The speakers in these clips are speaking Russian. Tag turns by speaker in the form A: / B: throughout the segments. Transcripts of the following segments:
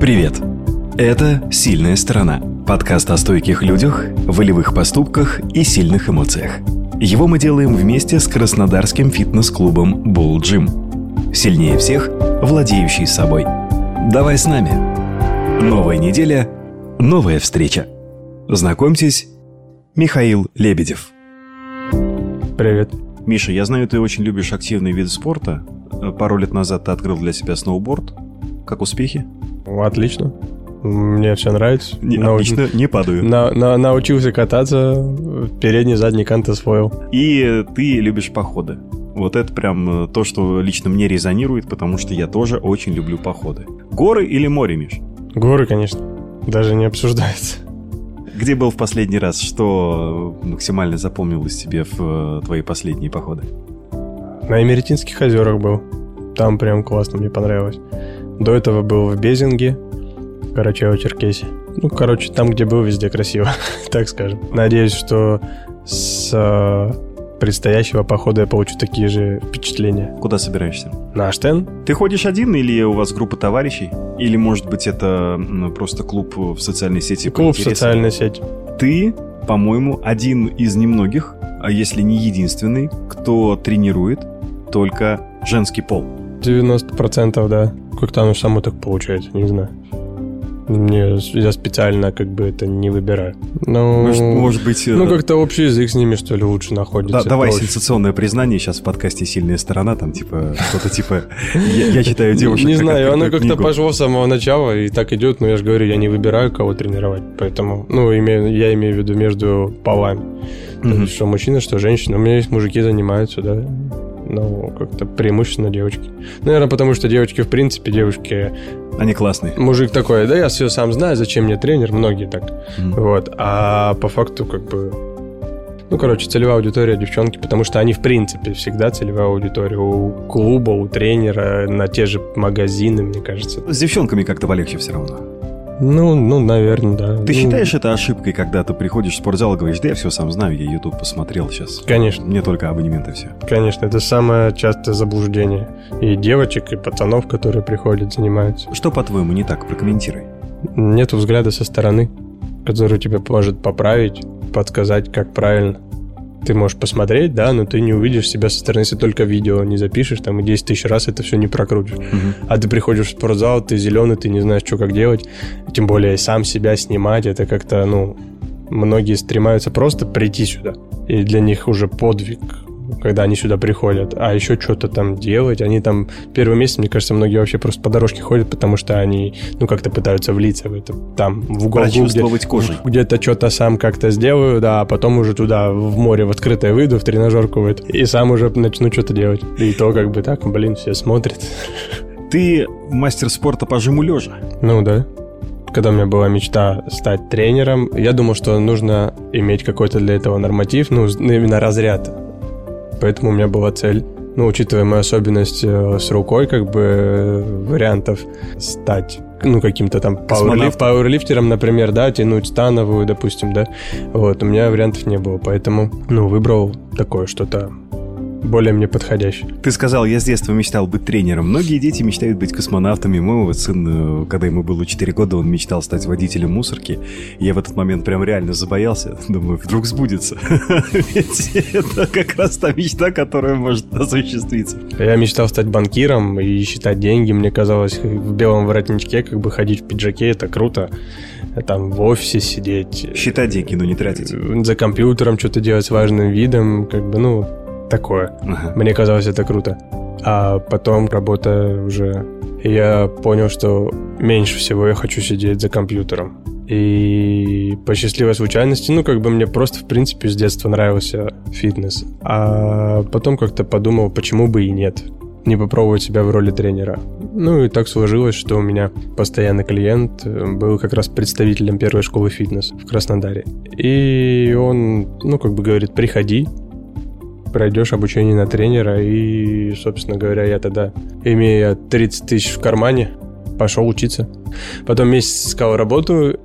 A: Привет! Это «Сильная сторона» – подкаст о стойких людях, волевых поступках и сильных эмоциях. Его мы делаем вместе с краснодарским фитнес-клубом Bull Gym. Сильнее всех, владеющий собой. Давай с нами. Новая неделя, новая встреча. Знакомьтесь, Михаил Лебедев.
B: Привет.
A: Миша, я знаю, ты очень любишь активные виды спорта. Пару лет назад ты открыл для себя сноуборд. Как успехи?
B: Отлично. Мне все нравится.
A: Не, Науч... Отлично, не падаю.
B: На, на, научился кататься, передний, задний кант освоил.
A: И ты любишь походы. Вот это прям э, то, что лично мне резонирует, потому что я тоже очень люблю походы. Горы или море, Миш?
B: Горы, конечно. Даже не обсуждается.
A: Где был в последний раз? Что максимально запомнилось тебе в э, твои последние походы?
B: На Эмеретинских озерах был. Там прям классно, мне понравилось. До этого был в Безинге, Карачаево-Черкесии. Ну, короче, там, где был, везде красиво, так скажем. Надеюсь, что с э, предстоящего похода я получу такие же впечатления.
A: Куда собираешься?
B: На Аштен.
A: Ты ходишь один или у вас группа товарищей? Или, может быть, это просто клуб в социальной сети?
B: Клуб в социальной сети.
A: Ты, по-моему, один из немногих, а если не единственный, кто тренирует только женский пол.
B: 90% да. Как-то оно само так получается, не знаю. Мне, я специально как бы это не выбираю.
A: Но, может, может быть...
B: Ну, э, как-то общий язык с ними, что ли, лучше находится.
A: Да, давай проще. сенсационное признание сейчас в подкасте «Сильная сторона», там, типа, что-то типа «Я, я читаю девушек».
B: Не знаю, оно как-то пошло с самого начала, и так идет, но я же говорю, я не выбираю, кого тренировать, поэтому, ну, имею, я имею в виду между полами. Mm-hmm. Что мужчина, что женщина. У меня есть мужики занимаются, да но как-то преимущественно девочки. Наверное, потому что девочки, в принципе, девушки...
A: Они классные.
B: Мужик такой, да я все сам знаю, зачем мне тренер, многие так. Mm. Вот. А по факту как бы... Ну, короче, целевая аудитория девчонки, потому что они, в принципе, всегда целевая аудитория у клуба, у тренера, на те же магазины, мне кажется.
A: С девчонками как-то полегче все равно.
B: Ну, ну, наверное, да.
A: Ты
B: ну,
A: считаешь это ошибкой, когда ты приходишь в спортзал и говоришь, да я все сам знаю, я YouTube посмотрел сейчас.
B: Конечно.
A: Мне только абонементы все.
B: Конечно, это самое частое заблуждение. И девочек, и пацанов, которые приходят, занимаются.
A: Что, по-твоему, не так? Прокомментируй.
B: Нету взгляда со стороны, который тебе может поправить, подсказать, как правильно ты можешь посмотреть, да, но ты не увидишь себя со стороны, если только видео не запишешь, там, и 10 тысяч раз это все не прокрутишь. Угу. А ты приходишь в спортзал, ты зеленый, ты не знаешь, что как делать, тем более сам себя снимать, это как-то, ну, многие стремаются просто прийти сюда. И для них уже подвиг когда они сюда приходят, а еще что-то там делать. Они там первый месяц, мне кажется, многие вообще просто по дорожке ходят, потому что они, ну, как-то пытаются влиться в это, там, в угол.
A: Прочувствовать где, кожей.
B: Где-то что-то сам как-то сделаю, да, а потом уже туда, в море, в открытое выйду, в тренажерку в это, и сам уже начну что-то делать. И то как бы так, блин, все смотрят.
A: Ты мастер спорта по жиму лежа?
B: Ну, да когда у меня была мечта стать тренером, я думал, что нужно иметь какой-то для этого норматив, ну, именно разряд Поэтому у меня была цель, ну, учитывая мою особенность э, с рукой, как бы э, вариантов стать ну, каким-то там пауэрлиф, пауэрлифтером, например, да, тянуть становую, допустим, да. Вот, у меня вариантов не было, поэтому, ну, выбрал такое что-то более мне подходящий.
A: Ты сказал, я с детства мечтал быть тренером. Многие дети мечтают быть космонавтами. Мой вот сын, э, когда ему было 4 года, он мечтал стать водителем мусорки. Я в этот момент прям реально забоялся. Думаю, вдруг сбудется. Ведь это как раз та мечта, которая может осуществиться.
B: Я мечтал стать банкиром и считать деньги. Мне казалось, в белом воротничке как бы ходить в пиджаке, это круто там в офисе сидеть.
A: Считать деньги, но не тратить.
B: За компьютером что-то делать с важным видом, как бы, ну, такое. Ага. Мне казалось это круто. А потом, работая уже, я понял, что меньше всего я хочу сидеть за компьютером. И по счастливой случайности, ну, как бы мне просто, в принципе, с детства нравился фитнес. А потом как-то подумал, почему бы и нет не попробовать себя в роли тренера. Ну и так сложилось, что у меня постоянный клиент был как раз представителем первой школы фитнес в Краснодаре. И он, ну, как бы говорит, приходи, пройдешь обучение на тренера, и, собственно говоря, я тогда, имея 30 тысяч в кармане, пошел учиться. Потом месяц искал работу,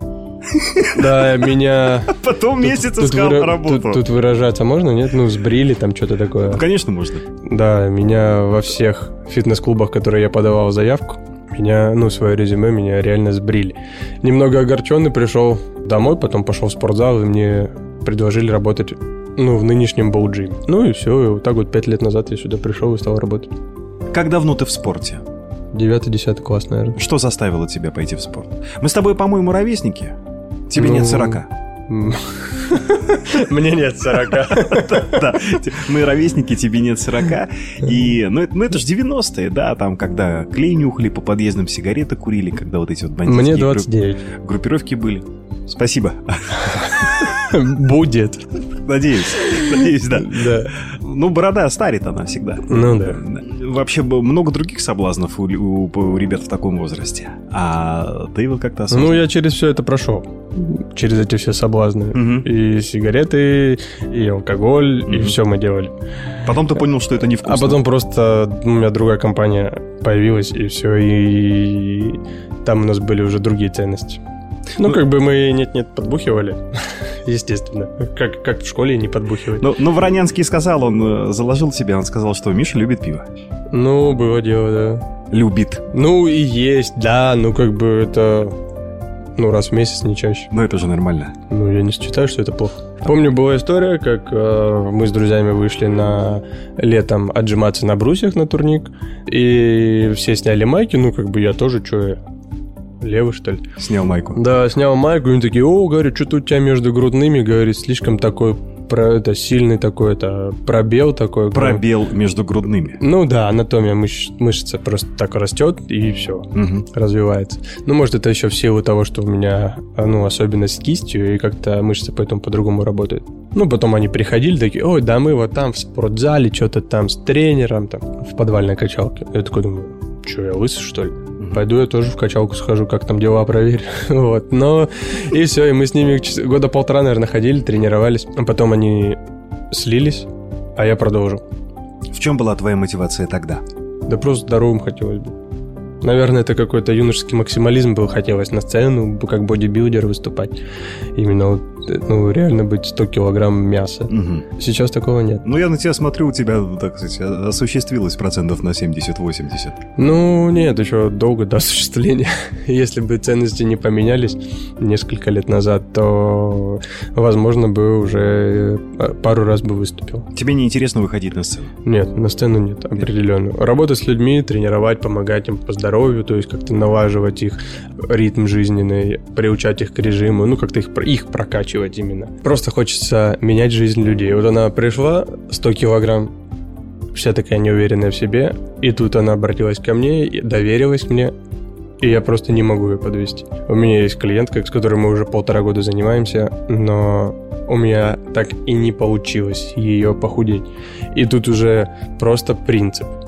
B: да, меня...
A: Потом месяц искал работу.
B: Тут выражаться можно, нет? Ну, сбрили там что-то такое.
A: Ну, конечно, можно.
B: Да, меня во всех фитнес-клубах, которые я подавал заявку, меня, ну, свое резюме меня реально сбрили. Немного огорченный пришел домой, потом пошел в спортзал, и мне предложили работать ну, в нынешнем боуджиме. Ну и все, и вот так вот пять лет назад я сюда пришел и стал работать.
A: Как давно ты в спорте?
B: Девятый, десятый класс, наверное.
A: Что заставило тебя пойти в спорт? Мы с тобой, по-моему, ровесники. Тебе ну... нет сорока.
B: Мне нет 40.
A: Да, мы ровесники, тебе нет 40. И, ну, это, ну, это же 90-е, да, там, когда клей нюхали по подъездам, сигареты курили, когда вот эти вот
B: бандитские Мне 29.
A: группировки были. Спасибо.
B: Будет.
A: Надеюсь. Надеюсь, да. Да. Ну, борода старит она всегда.
B: Ну да.
A: Вообще много других соблазнов у, у, у ребят в таком возрасте. А ты его как-то
B: осознал? Ну, я через все это прошел. Через эти все соблазны. Угу. И сигареты, и алкоголь, угу. и все мы делали.
A: Потом ты понял, что это не вкусно.
B: А потом просто у меня другая компания появилась, и все, и там у нас были уже другие ценности. Ну, ну как бы мы нет-нет подбухивали, естественно. Как, как в школе не подбухивать.
A: Ну, ну, Воронянский сказал, он э, заложил себя, он сказал, что Миша любит пиво.
B: Ну, было дело, да.
A: Любит.
B: Ну, и есть, да, ну как бы это... Ну, раз в месяц, не чаще.
A: Ну, это же нормально.
B: Ну, я не считаю, что это плохо. Помню, была история, как э, мы с друзьями вышли на летом отжиматься на брусьях на турник, и все сняли майки, ну, как бы я тоже, что я Левый, что ли?
A: Снял майку.
B: Да, снял майку, и они такие, о, говорит, что-то у тебя между грудными, говорит, слишком такой про это сильный такой это пробел такой.
A: Пробел между грудными.
B: Ну да, анатомия мыш, мышцы просто так растет и все угу. развивается. Ну может это еще в силу того, что у меня ну особенность с кистью и как-то мышцы поэтому по-другому работают. Ну потом они приходили такие, ой, да мы вот там в спортзале что-то там с тренером там в подвальной качалке. Я такой думаю, что я лысый что ли? Пойду я тоже в качалку схожу, как там дела проверю. вот, но и все, и мы с ними года полтора, наверное, ходили, тренировались, а потом они слились, а я продолжил.
A: В чем была твоя мотивация тогда?
B: Да просто здоровым хотелось бы. Наверное, это какой-то юношеский максимализм был. Хотелось на сцену, как бодибилдер выступать. Именно вот, ну, реально быть 100 килограмм мяса. Угу. Сейчас такого нет.
A: Ну, я на тебя смотрю, у тебя, так сказать, осуществилось процентов на 70-80.
B: Ну, нет, еще долго до осуществления. Если бы ценности не поменялись несколько лет назад, то, возможно, бы уже э, пару раз бы выступил.
A: Тебе не интересно выходить на сцену?
B: Нет, на сцену нет, определенно. Нет. Работать с людьми, тренировать, помогать им по здоровью, то есть как-то налаживать их ритм жизненный, приучать их к режиму, ну, как-то их, их прокачивать именно. Просто хочется менять жизнь людей. Вот она пришла, 100 килограмм, вся такая неуверенная в себе, и тут она обратилась ко мне, доверилась мне, и я просто не могу ее подвести. У меня есть клиентка, с которой мы уже полтора года занимаемся, но у меня так и не получилось ее похудеть. И тут уже просто принцип –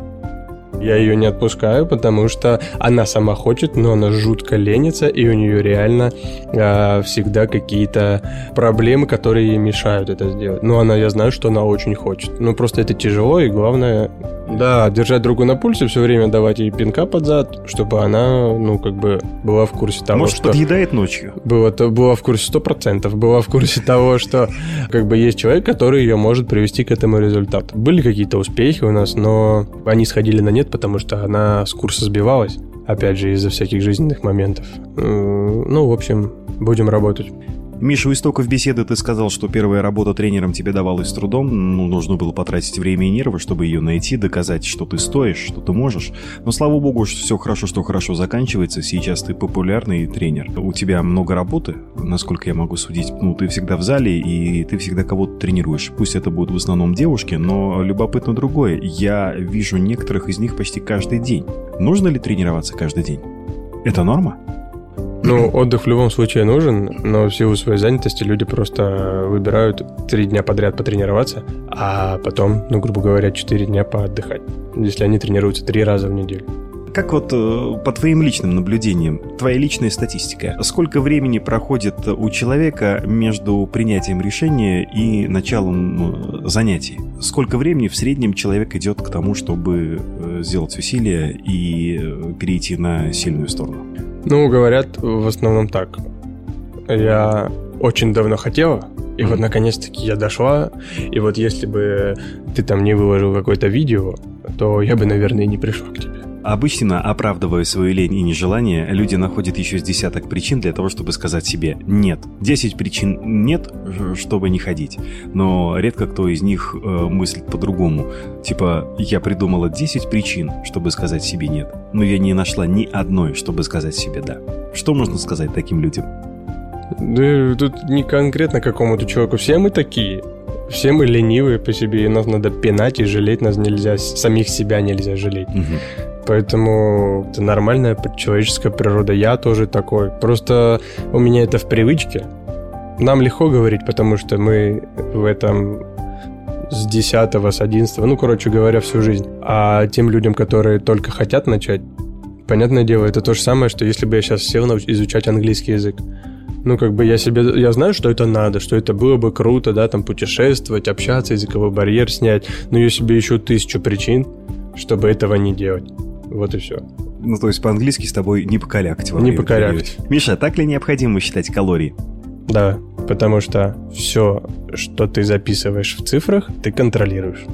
B: я ее не отпускаю, потому что она сама хочет, но она жутко ленится, и у нее реально э, всегда какие-то проблемы, которые ей мешают это сделать. Но она, я знаю, что она очень хочет. Ну, просто это тяжело, и главное, да, держать другу на пульсе, все время давать ей пинка под зад, чтобы она, ну, как бы была в курсе того,
A: Может,
B: что...
A: подъедает ночью?
B: Было, то, была в курсе сто процентов, была в курсе того, что как бы есть человек, который ее может привести к этому результату. Были какие-то успехи у нас, но они сходили на нет, потому что она с курса сбивалась. Опять же, из-за всяких жизненных моментов. Ну, в общем, будем работать.
A: Миша, у истоков беседы ты сказал, что первая работа тренером тебе давалась с трудом. Ну, нужно было потратить время и нервы, чтобы ее найти, доказать, что ты стоишь, что ты можешь. Но, слава богу, что все хорошо, что хорошо заканчивается. Сейчас ты популярный тренер. У тебя много работы, насколько я могу судить. Ну, ты всегда в зале, и ты всегда кого-то тренируешь. Пусть это будут в основном девушки, но любопытно другое. Я вижу некоторых из них почти каждый день. Нужно ли тренироваться каждый день? Это норма?
B: Ну, отдых в любом случае нужен, но в силу своей занятости люди просто выбирают три дня подряд потренироваться, а потом, ну, грубо говоря, четыре дня поотдыхать, если они тренируются три раза в неделю.
A: Как вот э, по твоим личным наблюдениям, твоя личная статистика, сколько времени проходит у человека между принятием решения и началом э, занятий? Сколько времени в среднем человек идет к тому, чтобы э, сделать усилия и перейти на сильную сторону?
B: Ну, говорят в основном так. Я очень давно хотела, и mm-hmm. вот наконец-таки я дошла, и вот если бы ты там не выложил какое-то видео, то я бы, наверное, не пришел к тебе.
A: Обычно, оправдывая свою лень и нежелание, люди находят еще с десяток причин для того, чтобы сказать себе «нет». Десять причин «нет», чтобы не ходить. Но редко кто из них э, мыслит по-другому. Типа, я придумала 10 причин, чтобы сказать себе «нет», но я не нашла ни одной, чтобы сказать себе «да». Что можно сказать таким людям?
B: Да тут не конкретно какому-то человеку. Все мы такие. Все мы ленивые по себе, и нас надо пинать и жалеть нас нельзя, самих себя нельзя жалеть. Угу. Поэтому это нормальная человеческая природа. Я тоже такой. Просто у меня это в привычке. Нам легко говорить, потому что мы в этом с 10 с 11 ну, короче говоря, всю жизнь. А тем людям, которые только хотят начать, понятное дело, это то же самое, что если бы я сейчас сел изучать английский язык. Ну, как бы я себе, я знаю, что это надо, что это было бы круто, да, там путешествовать, общаться, языковой барьер снять, но я себе еще тысячу причин, чтобы этого не делать. Вот и все.
A: Ну, то есть по-английски с тобой не покалякать.
B: Не покалякать.
A: Миша, так ли необходимо считать калории?
B: Да, потому что все, что ты записываешь в цифрах, ты контролируешь.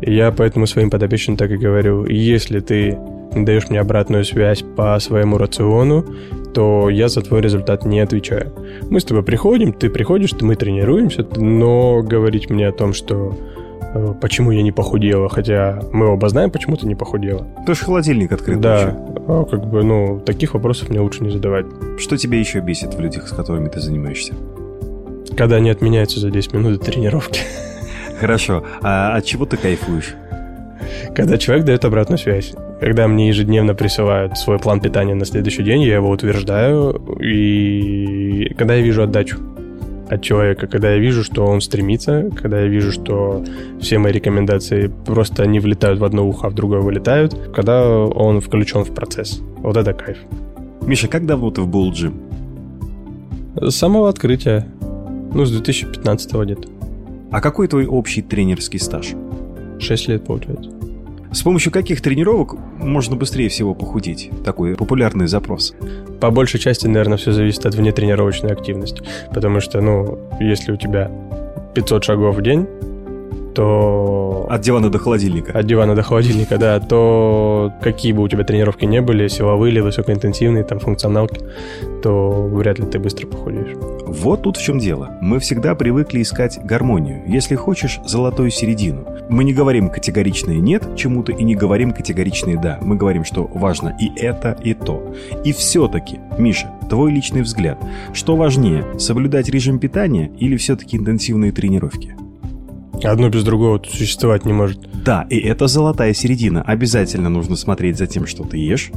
B: И я поэтому своим подопечным так и говорю, если ты даешь мне обратную связь по своему рациону, то я за твой результат не отвечаю. Мы с тобой приходим, ты приходишь, мы тренируемся, но говорить мне о том, что почему я не похудела, хотя мы оба знаем, почему ты не похудела.
A: Ты же холодильник открыт.
B: Да, а, как бы, ну, таких вопросов мне лучше не задавать.
A: Что тебя еще бесит в людях, с которыми ты занимаешься?
B: Когда они отменяются за 10 минут до тренировки.
A: Хорошо. А от чего ты кайфуешь?
B: Когда человек дает обратную связь. Когда мне ежедневно присылают свой план питания на следующий день, я его утверждаю, и когда я вижу отдачу от человека, когда я вижу, что он стремится, когда я вижу, что все мои рекомендации просто не влетают в одно ухо, а в другое вылетают, когда он включен в процесс. Вот это кайф.
A: Миша, как давно ты в Bull Gym?
B: С самого открытия. Ну, с 2015 где-то.
A: А какой твой общий тренерский стаж?
B: Шесть лет, получается.
A: С помощью каких тренировок можно быстрее всего похудеть? Такой популярный запрос.
B: По большей части, наверное, все зависит от внетренировочной активности. Потому что, ну, если у тебя 500 шагов в день, то...
A: От дивана до холодильника.
B: От дивана до холодильника, да. То какие бы у тебя тренировки не были, силовые или высокоинтенсивные, там, функционалки, то вряд ли ты быстро похудеешь.
A: Вот тут в чем дело. Мы всегда привыкли искать гармонию. Если хочешь, золотую середину. Мы не говорим категоричное «нет» чему-то и не говорим категоричное «да». Мы говорим, что важно и это, и то. И все-таки, Миша, твой личный взгляд, что важнее, соблюдать режим питания или все-таки интенсивные тренировки?
B: Одно без другого тут существовать не может.
A: Да, и это золотая середина. Обязательно нужно смотреть за тем, что ты ешь,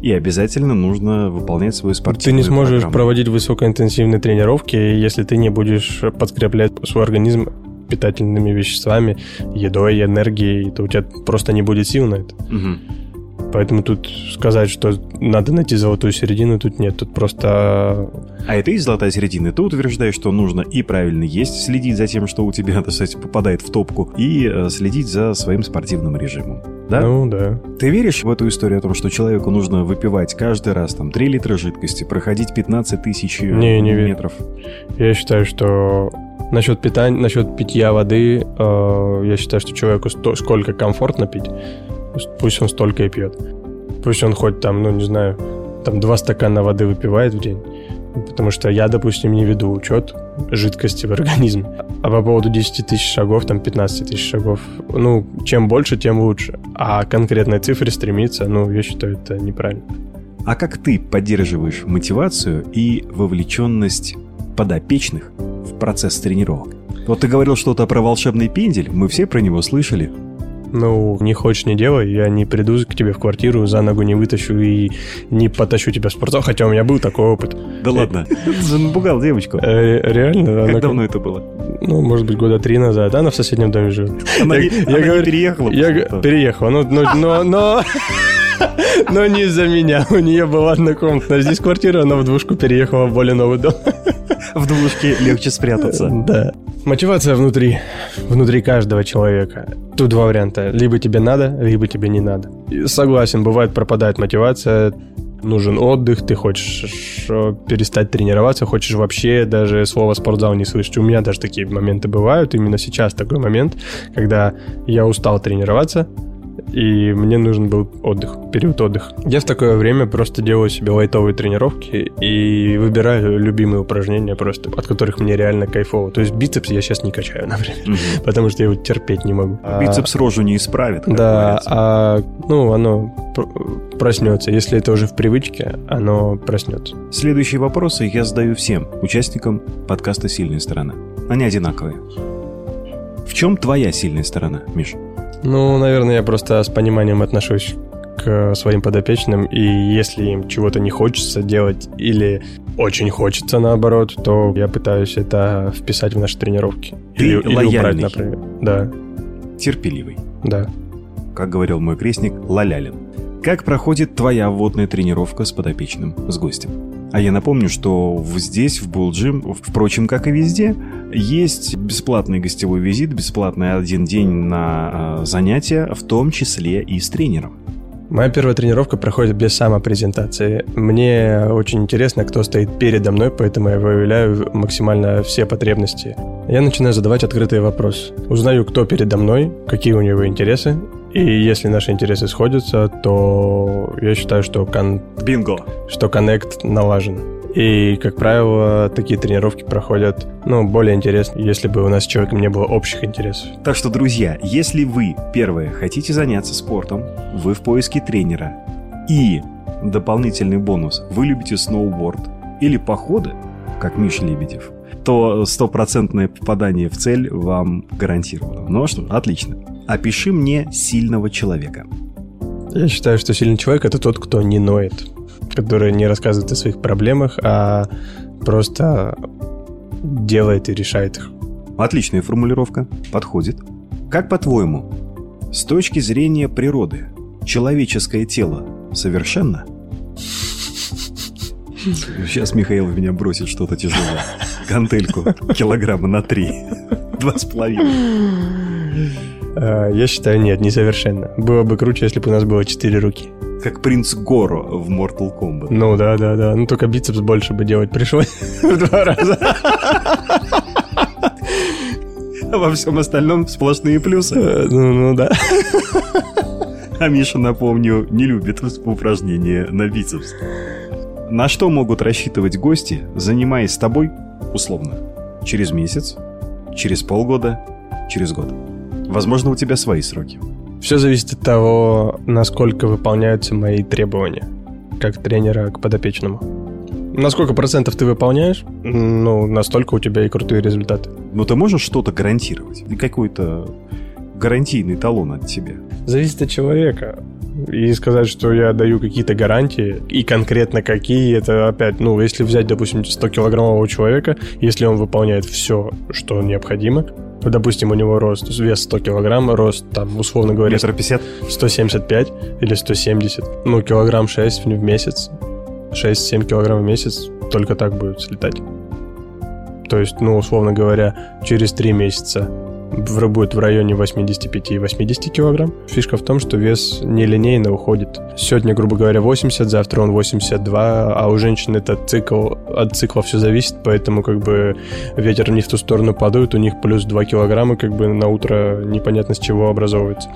A: и обязательно нужно выполнять свою спортивную
B: Ты не сможешь
A: программу.
B: проводить высокоинтенсивные тренировки, если ты не будешь подкреплять свой организм питательными веществами, едой, энергией, то у тебя просто не будет сил на это. Угу. Поэтому тут сказать, что надо найти золотую середину, тут нет. Тут просто...
A: А это и золотая середина. Ты утверждаешь, что нужно и правильно есть, следить за тем, что у тебя, так сказать, попадает в топку, и э, следить за своим спортивным режимом. Да?
B: Ну, да.
A: Ты веришь в эту историю о том, что человеку нужно выпивать каждый раз там 3 литра жидкости, проходить 15 тысяч э, не, не метров?
B: Я считаю, что насчет питания, насчет питья воды, э, я считаю, что человеку сто, сколько комфортно пить, Пусть он столько и пьет. Пусть он хоть там, ну, не знаю, там два стакана воды выпивает в день. Потому что я, допустим, не веду учет жидкости в организме. А по поводу 10 тысяч шагов, там 15 тысяч шагов, ну, чем больше, тем лучше. А конкретной цифре стремиться, ну, я считаю, это неправильно.
A: А как ты поддерживаешь мотивацию и вовлеченность подопечных в процесс тренировок? Вот ты говорил что-то про волшебный пендель, мы все про него слышали.
B: Ну, не хочешь, не делай. Я не приду к тебе в квартиру, за ногу не вытащу и не потащу тебя в спортзал, хотя у меня был такой опыт.
A: Да ладно? Ты напугал девочку.
B: Э, реально?
A: Как давно это было?
B: Ну, может быть, года три назад. Она в соседнем доме живет.
A: Она не переехала?
B: Я переехала, но... но не из-за меня. У нее была однокомнатная. Здесь квартира, она в двушку переехала в более новый дом.
A: В двушке легче спрятаться.
B: Да. Мотивация внутри. Внутри каждого человека. Тут два варианта. Либо тебе надо, либо тебе не надо. Согласен, бывает пропадает мотивация, нужен отдых, ты хочешь перестать тренироваться, хочешь вообще даже слово спортзал не слышать. У меня даже такие моменты бывают. Именно сейчас такой момент, когда я устал тренироваться, и мне нужен был отдых, период отдыха. Я в такое время просто делаю себе лайтовые тренировки и выбираю любимые упражнения просто, от которых мне реально кайфово. То есть бицепс я сейчас не качаю, например, mm-hmm. потому что я его терпеть не могу.
A: Бицепс рожу не исправит.
B: Да, а ну оно проснется. Если это уже в привычке, оно проснется.
A: Следующие вопросы я задаю всем участникам подкаста «Сильная сторона». Они одинаковые. В чем твоя сильная сторона, Миш?
B: Ну, наверное, я просто с пониманием отношусь к своим подопечным, и если им чего-то не хочется делать или очень хочется наоборот, то я пытаюсь это вписать в наши тренировки.
A: Ты или, или убрать,
B: например. Да.
A: Терпеливый.
B: Да.
A: Как говорил мой крестник, лалялин. Как проходит твоя водная тренировка с подопечным, с гостем? А я напомню, что здесь, в Булджим, впрочем, как и везде, есть бесплатный гостевой визит, бесплатный один день на э, занятия, в том числе и с тренером.
B: Моя первая тренировка проходит без самопрезентации. Мне очень интересно, кто стоит передо мной, поэтому я выявляю максимально все потребности. Я начинаю задавать открытые вопросы. Узнаю, кто передо мной, какие у него интересы, и если наши интересы сходятся, то я считаю, что кон...
A: Бинго!
B: Что коннект налажен. И, как правило, такие тренировки проходят, ну, более интересно, если бы у нас с человеком не было общих интересов.
A: Так что, друзья, если вы, первое, хотите заняться спортом, вы в поиске тренера, и дополнительный бонус, вы любите сноуборд или походы, как Миша Лебедев, то стопроцентное попадание в цель вам гарантировано. Ну что, отлично. Опиши мне сильного человека.
B: Я считаю, что сильный человек это тот, кто не ноет, который не рассказывает о своих проблемах, а просто делает и решает их.
A: Отличная формулировка. Подходит. Как по-твоему, с точки зрения природы, человеческое тело совершенно? Сейчас Михаил в меня бросит что-то тяжелое. Гантельку килограмма на три. Два с половиной.
B: А, я считаю, нет, несовершенно. Было бы круче, если бы у нас было четыре руки.
A: Как принц Горо в Mortal Kombat.
B: Ну да, да, да. Ну только бицепс больше бы делать пришлось в два раза.
A: А во всем остальном сплошные плюсы.
B: Э, ну, ну да.
A: А Миша, напомню, не любит упражнения на бицепс. На что могут рассчитывать гости, занимаясь с тобой, условно, через месяц, через полгода, через год? Возможно, у тебя свои сроки.
B: Все зависит от того, насколько выполняются мои требования, как тренера к подопечному. На сколько процентов ты выполняешь, ну, настолько у тебя и крутые результаты.
A: Но ты можешь что-то гарантировать? Какой-то гарантийный талон от тебя?
B: Зависит от человека. И сказать, что я даю какие-то гарантии, и конкретно какие, это опять, ну, если взять, допустим, 100-килограммового человека, если он выполняет все, что необходимо, допустим, у него рост, вес 100 килограмм, рост, там, условно говоря...
A: Метр пятьдесят?
B: 175 или 170. Ну, килограмм 6 в месяц. 6-7 килограмм в месяц только так будет слетать. То есть, ну, условно говоря, через 3 месяца будет в районе 85-80 килограмм. Фишка в том, что вес нелинейно уходит. Сегодня, грубо говоря, 80, завтра он 82, а у женщин этот цикл, от цикла все зависит, поэтому как бы ветер не в ту сторону падает, у них плюс 2 килограмма как бы на утро непонятно с чего образовывается.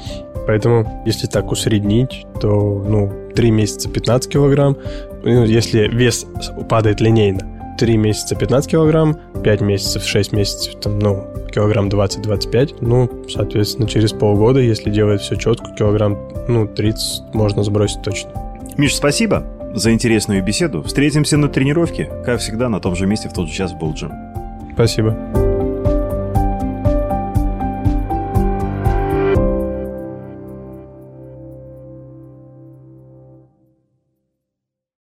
B: Поэтому, если так усреднить, то, ну, 3 месяца 15 килограмм, ну, если вес падает линейно, 3 месяца 15 килограмм, 5 месяцев, 6 месяцев, там, ну, килограмм 20-25, ну, соответственно, через полгода, если делает все четко, килограмм, ну, 30 можно сбросить точно.
A: Миш, спасибо за интересную беседу. Встретимся на тренировке, как всегда, на том же месте в тот же час в Булджим.
B: Спасибо.